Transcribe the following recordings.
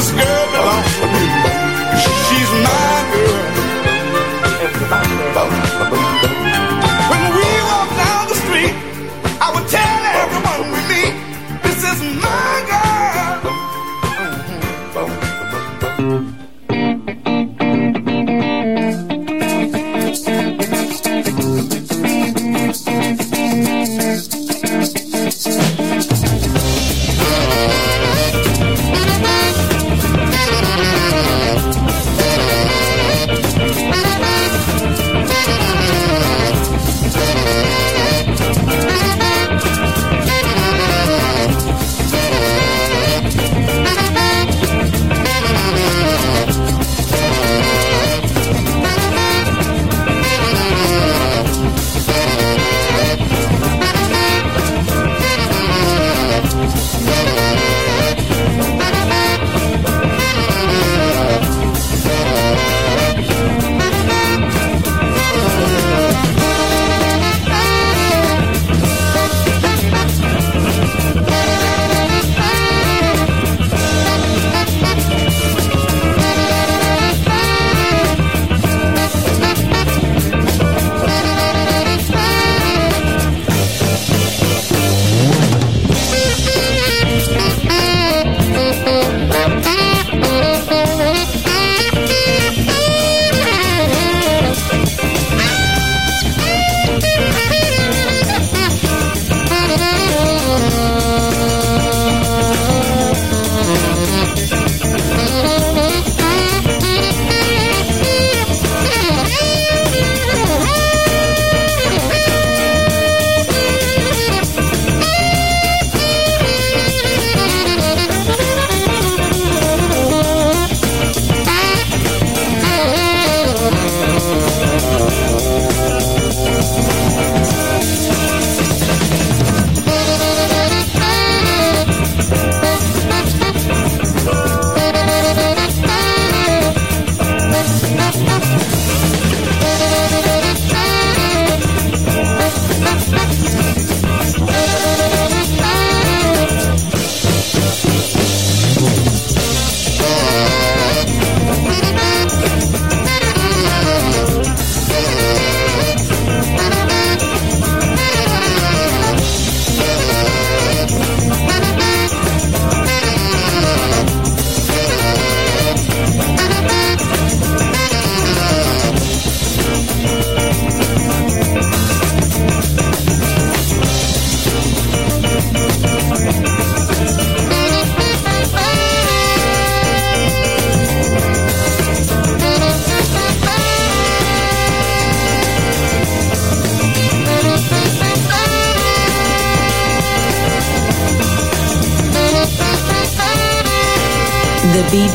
just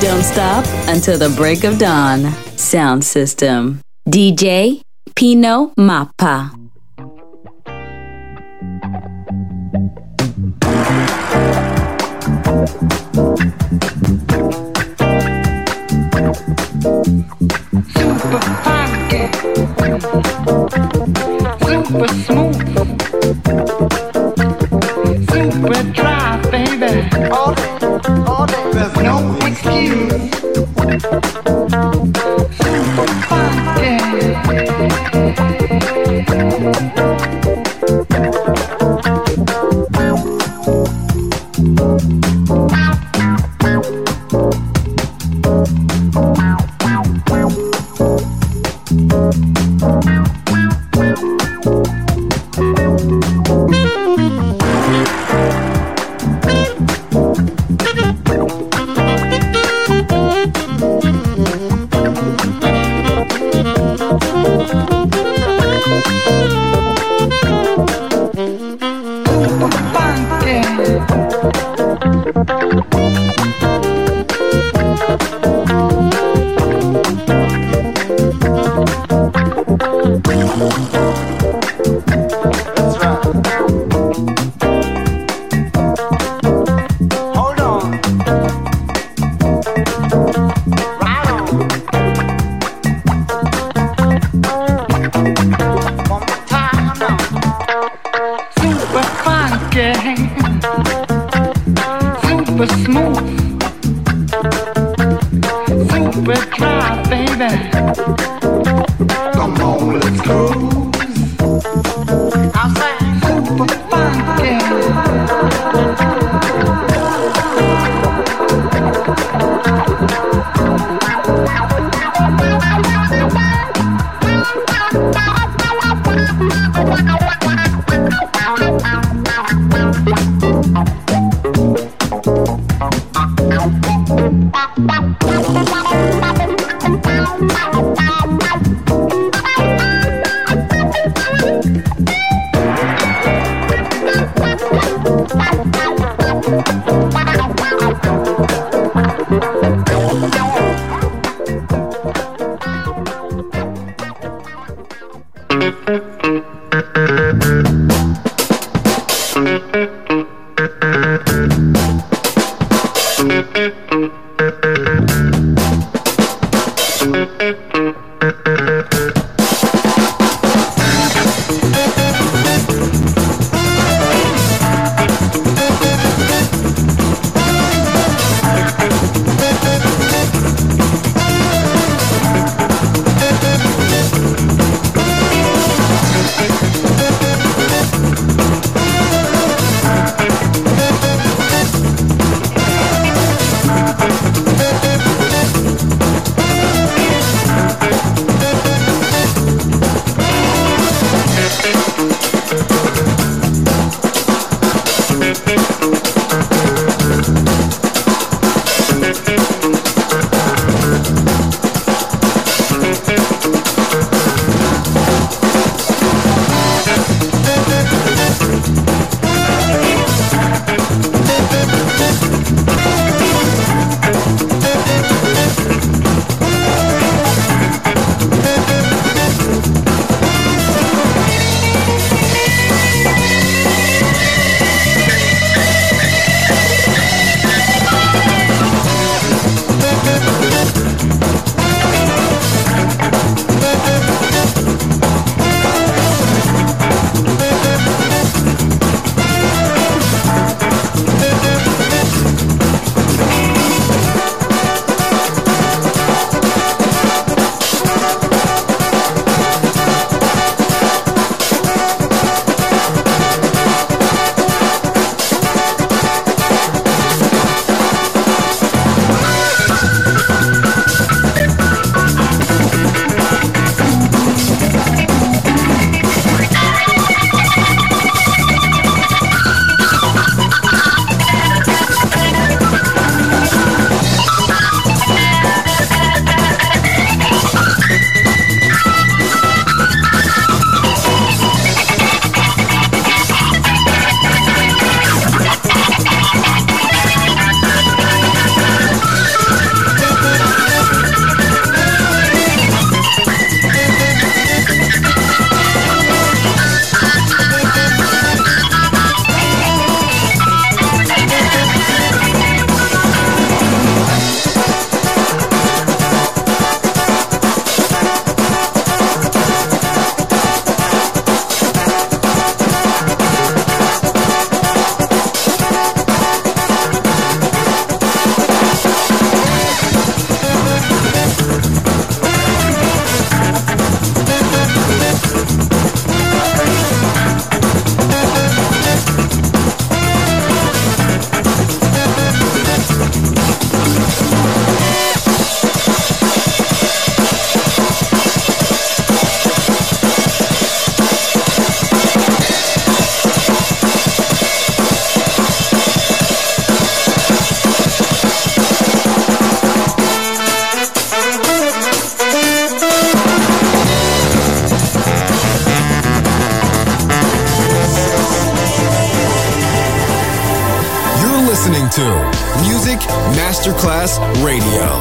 don't stop until the break of dawn. Sound system. DJ Pino Mappa. Super funky, super smooth, Masterclass Radio.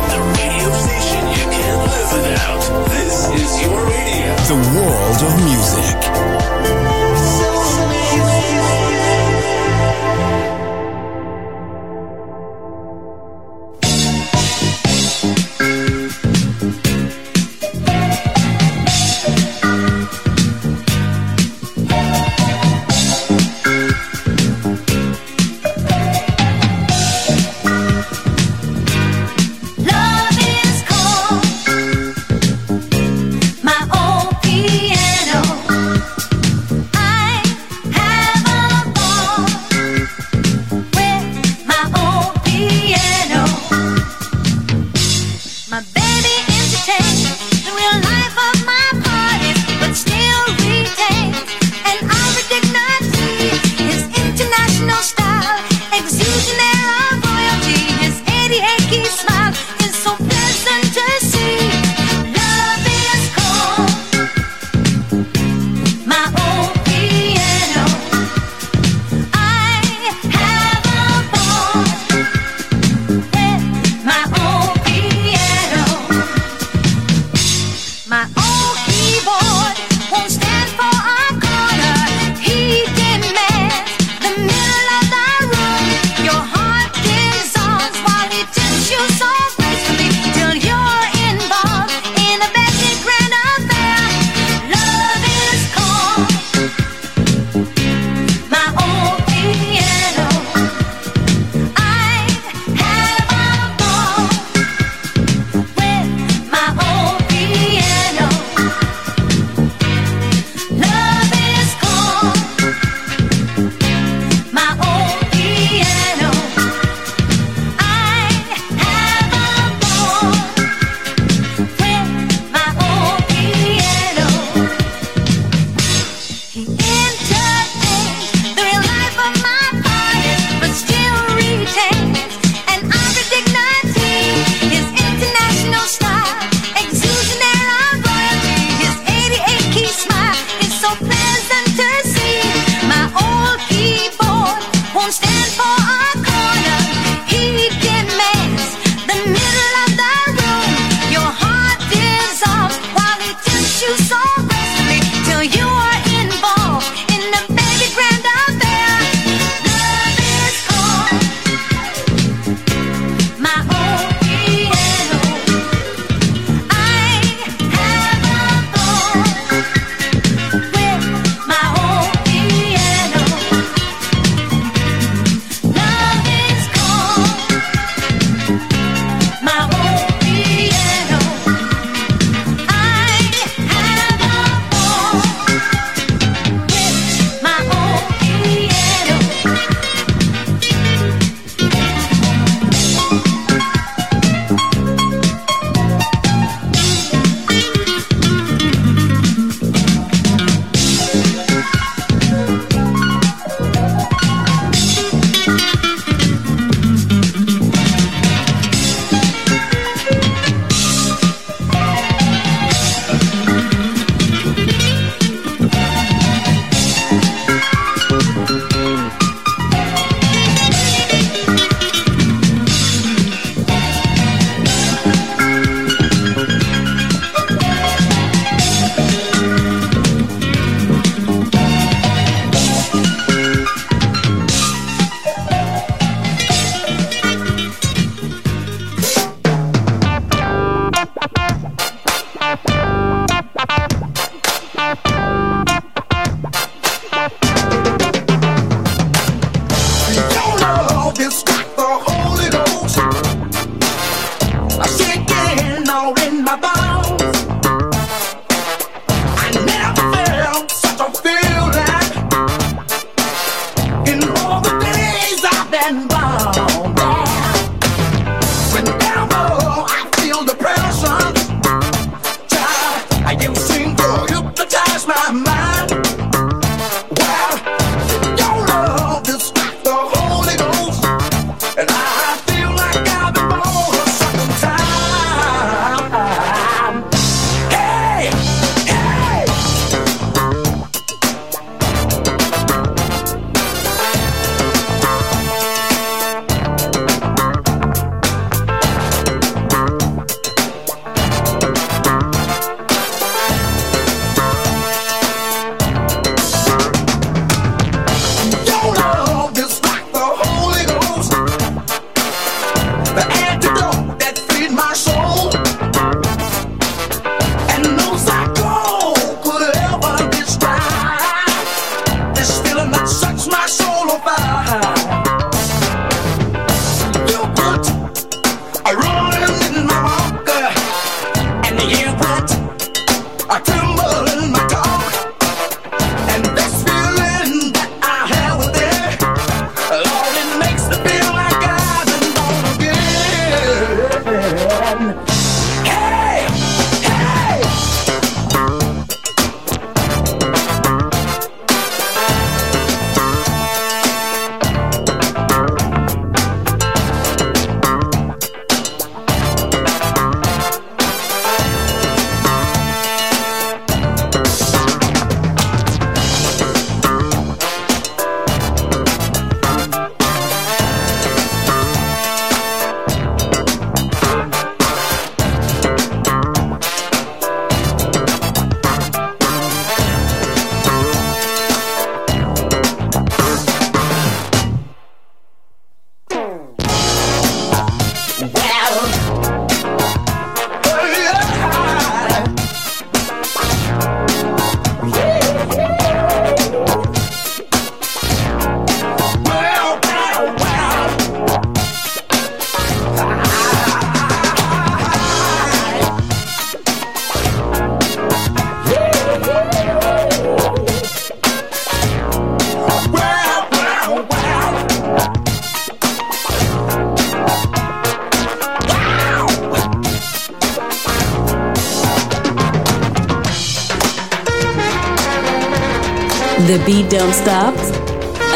The beat don't stop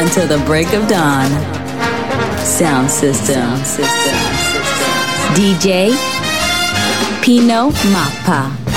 until the break of dawn. Sound system. Sound system. DJ Pino Mappa.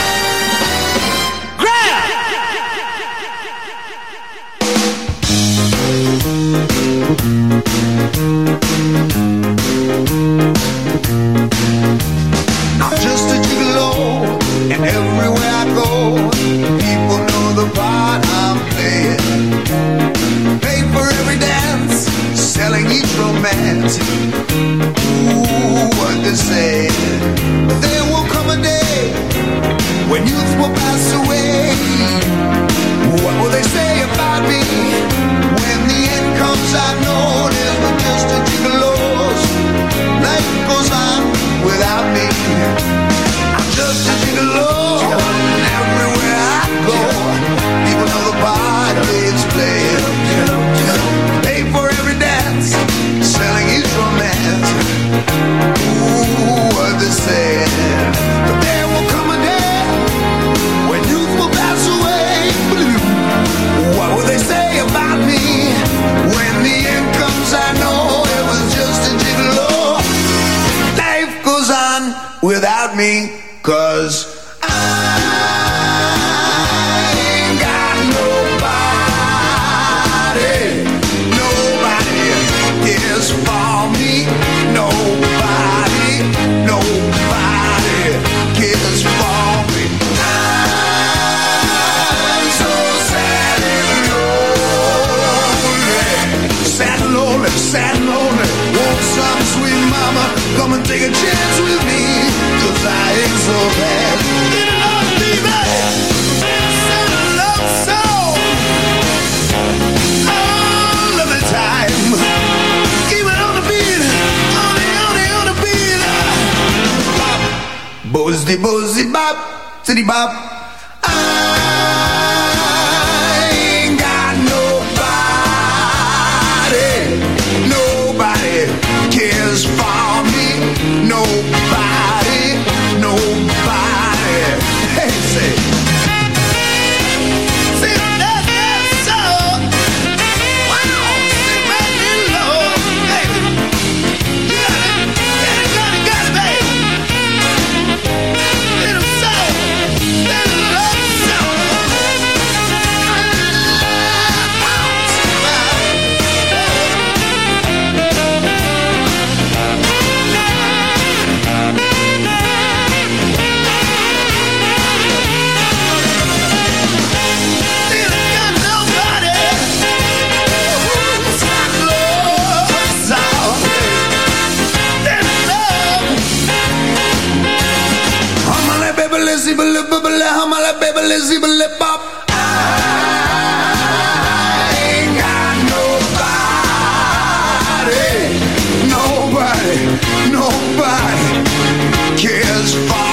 It's fine.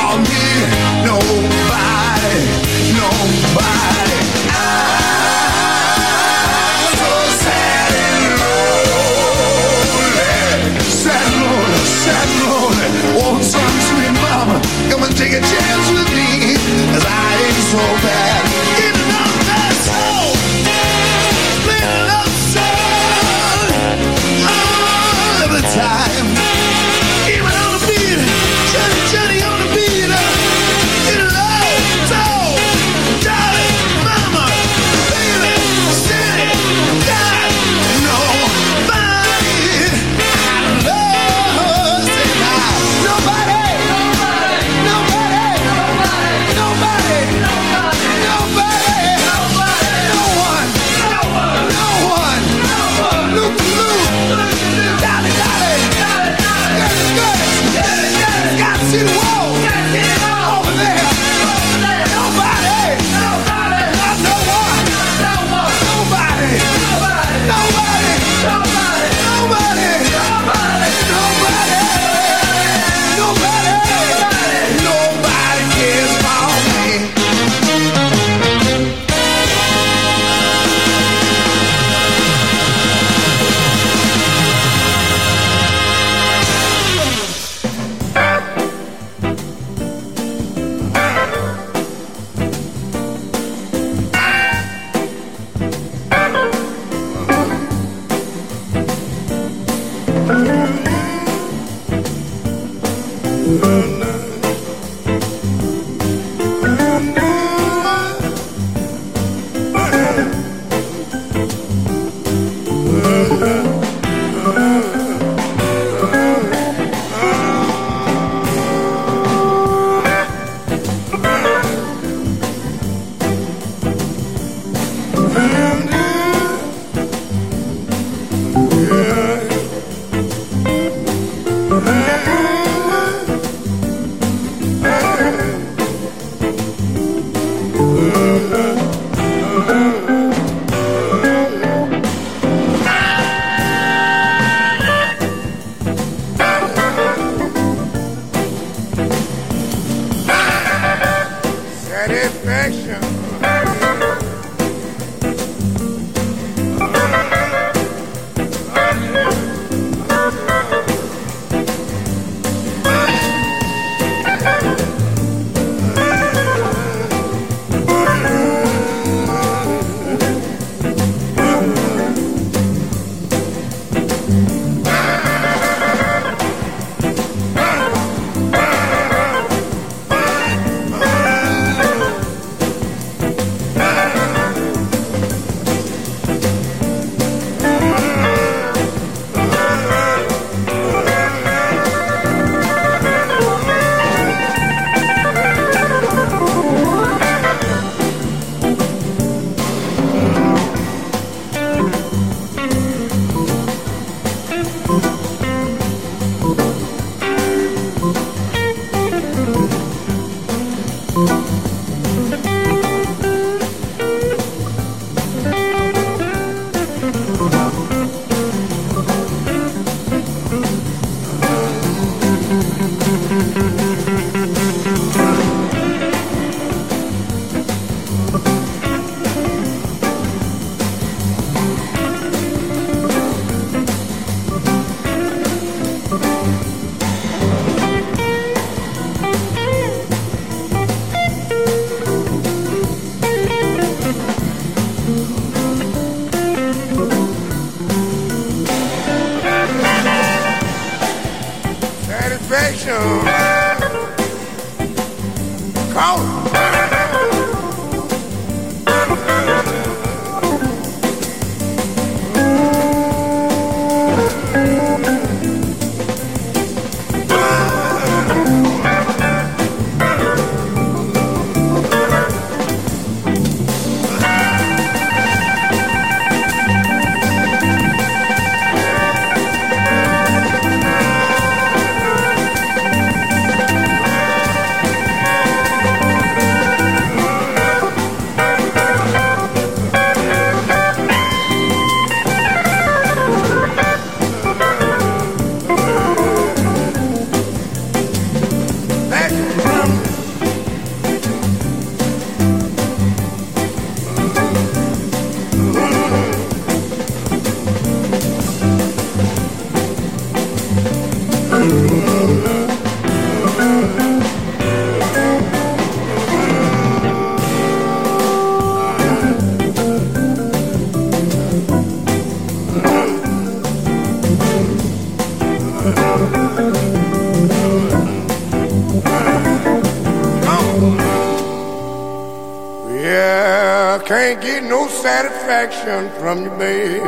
Can't get no satisfaction from you, babe.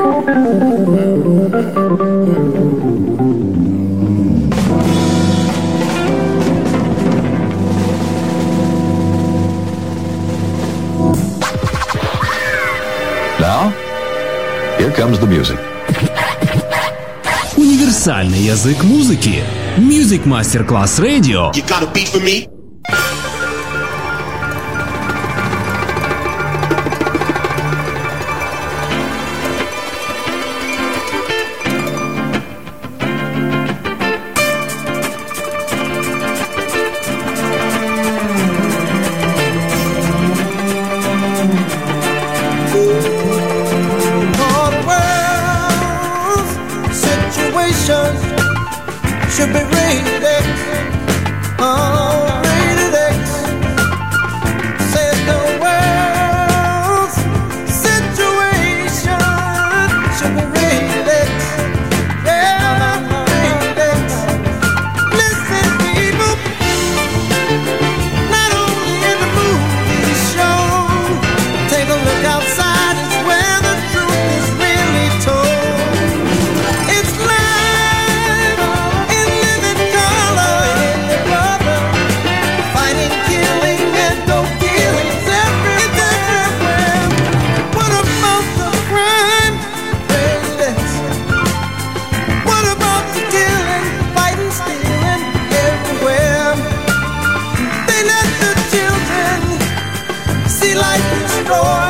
Now, here comes the music. Универсальный язык музыки. Music Masterclass Radio. You got a beat for me? life destroy.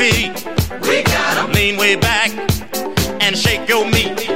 feet. We got them. Lean way back and shake your meat.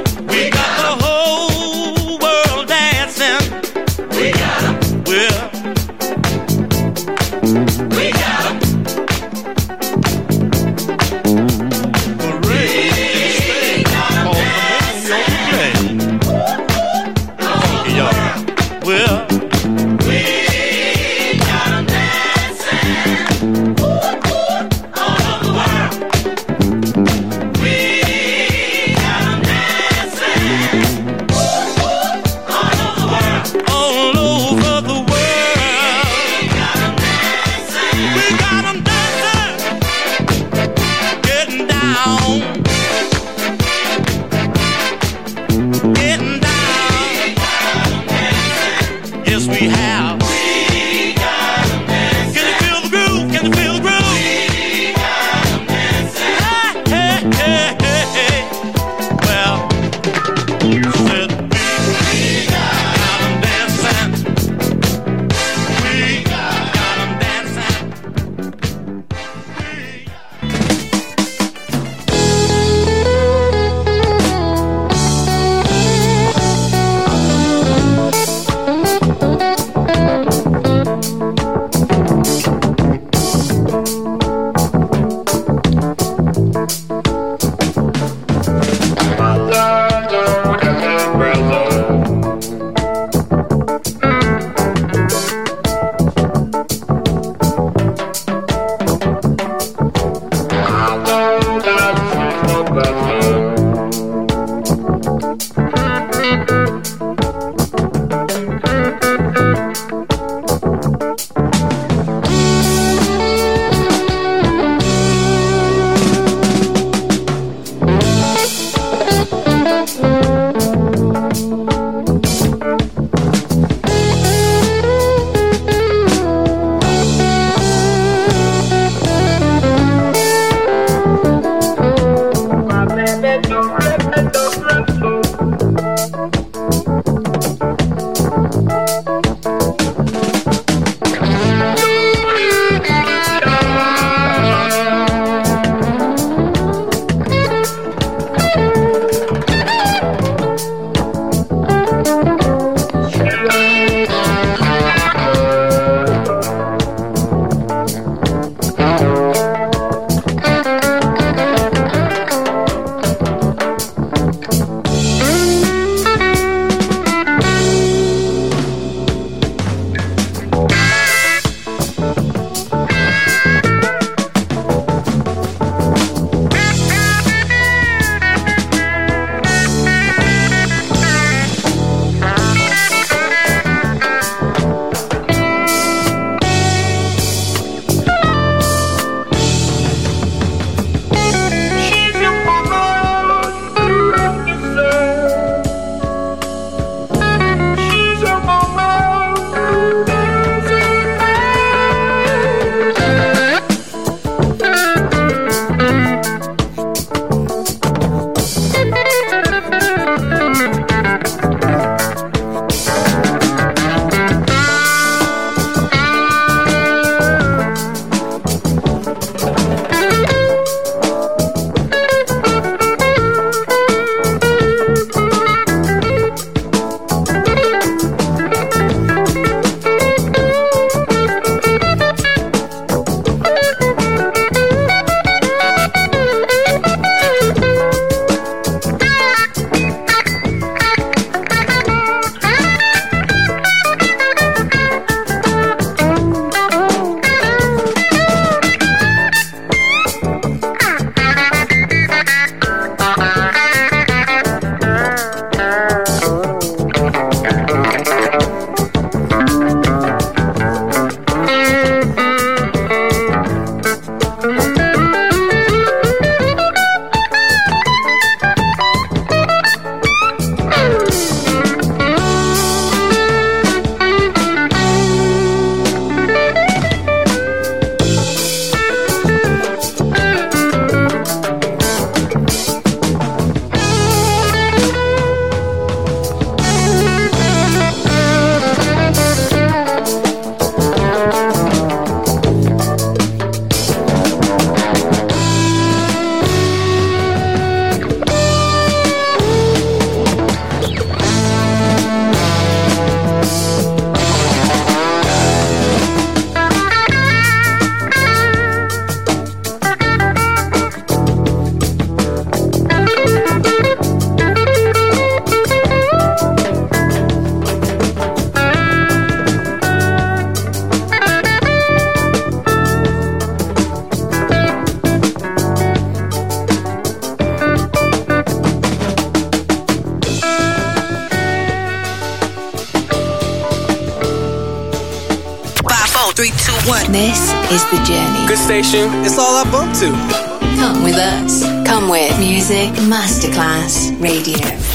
One. This is the journey. Good station. It's all I bump to. Come with us. Come with Music Masterclass Radio.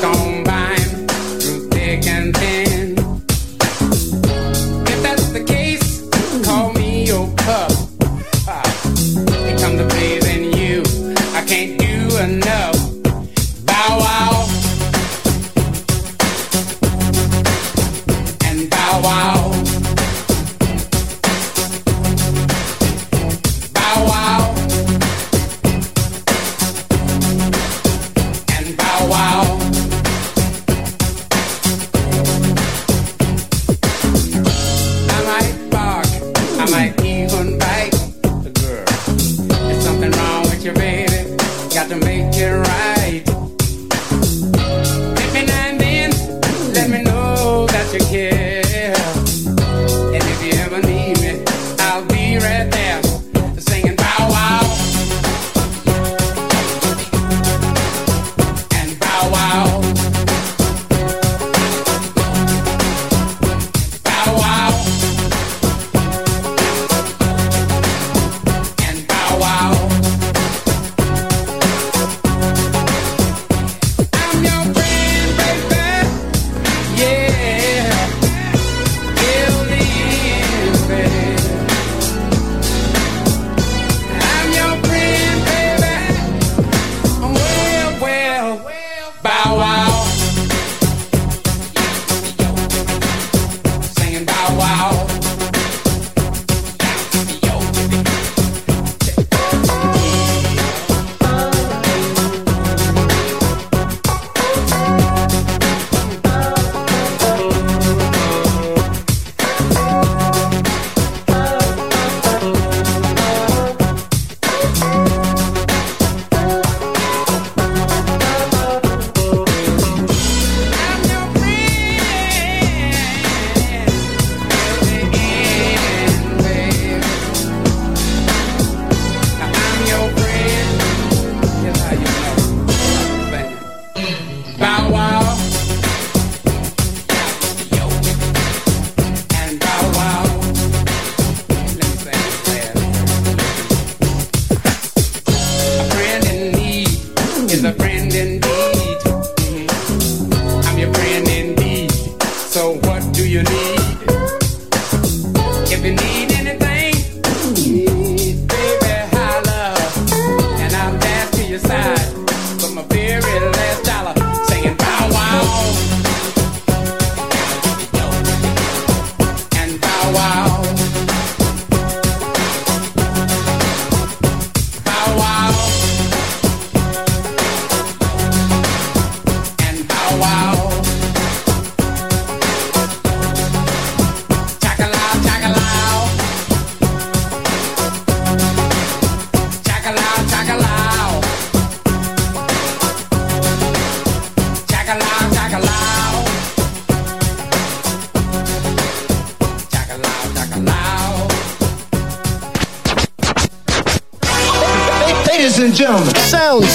come back.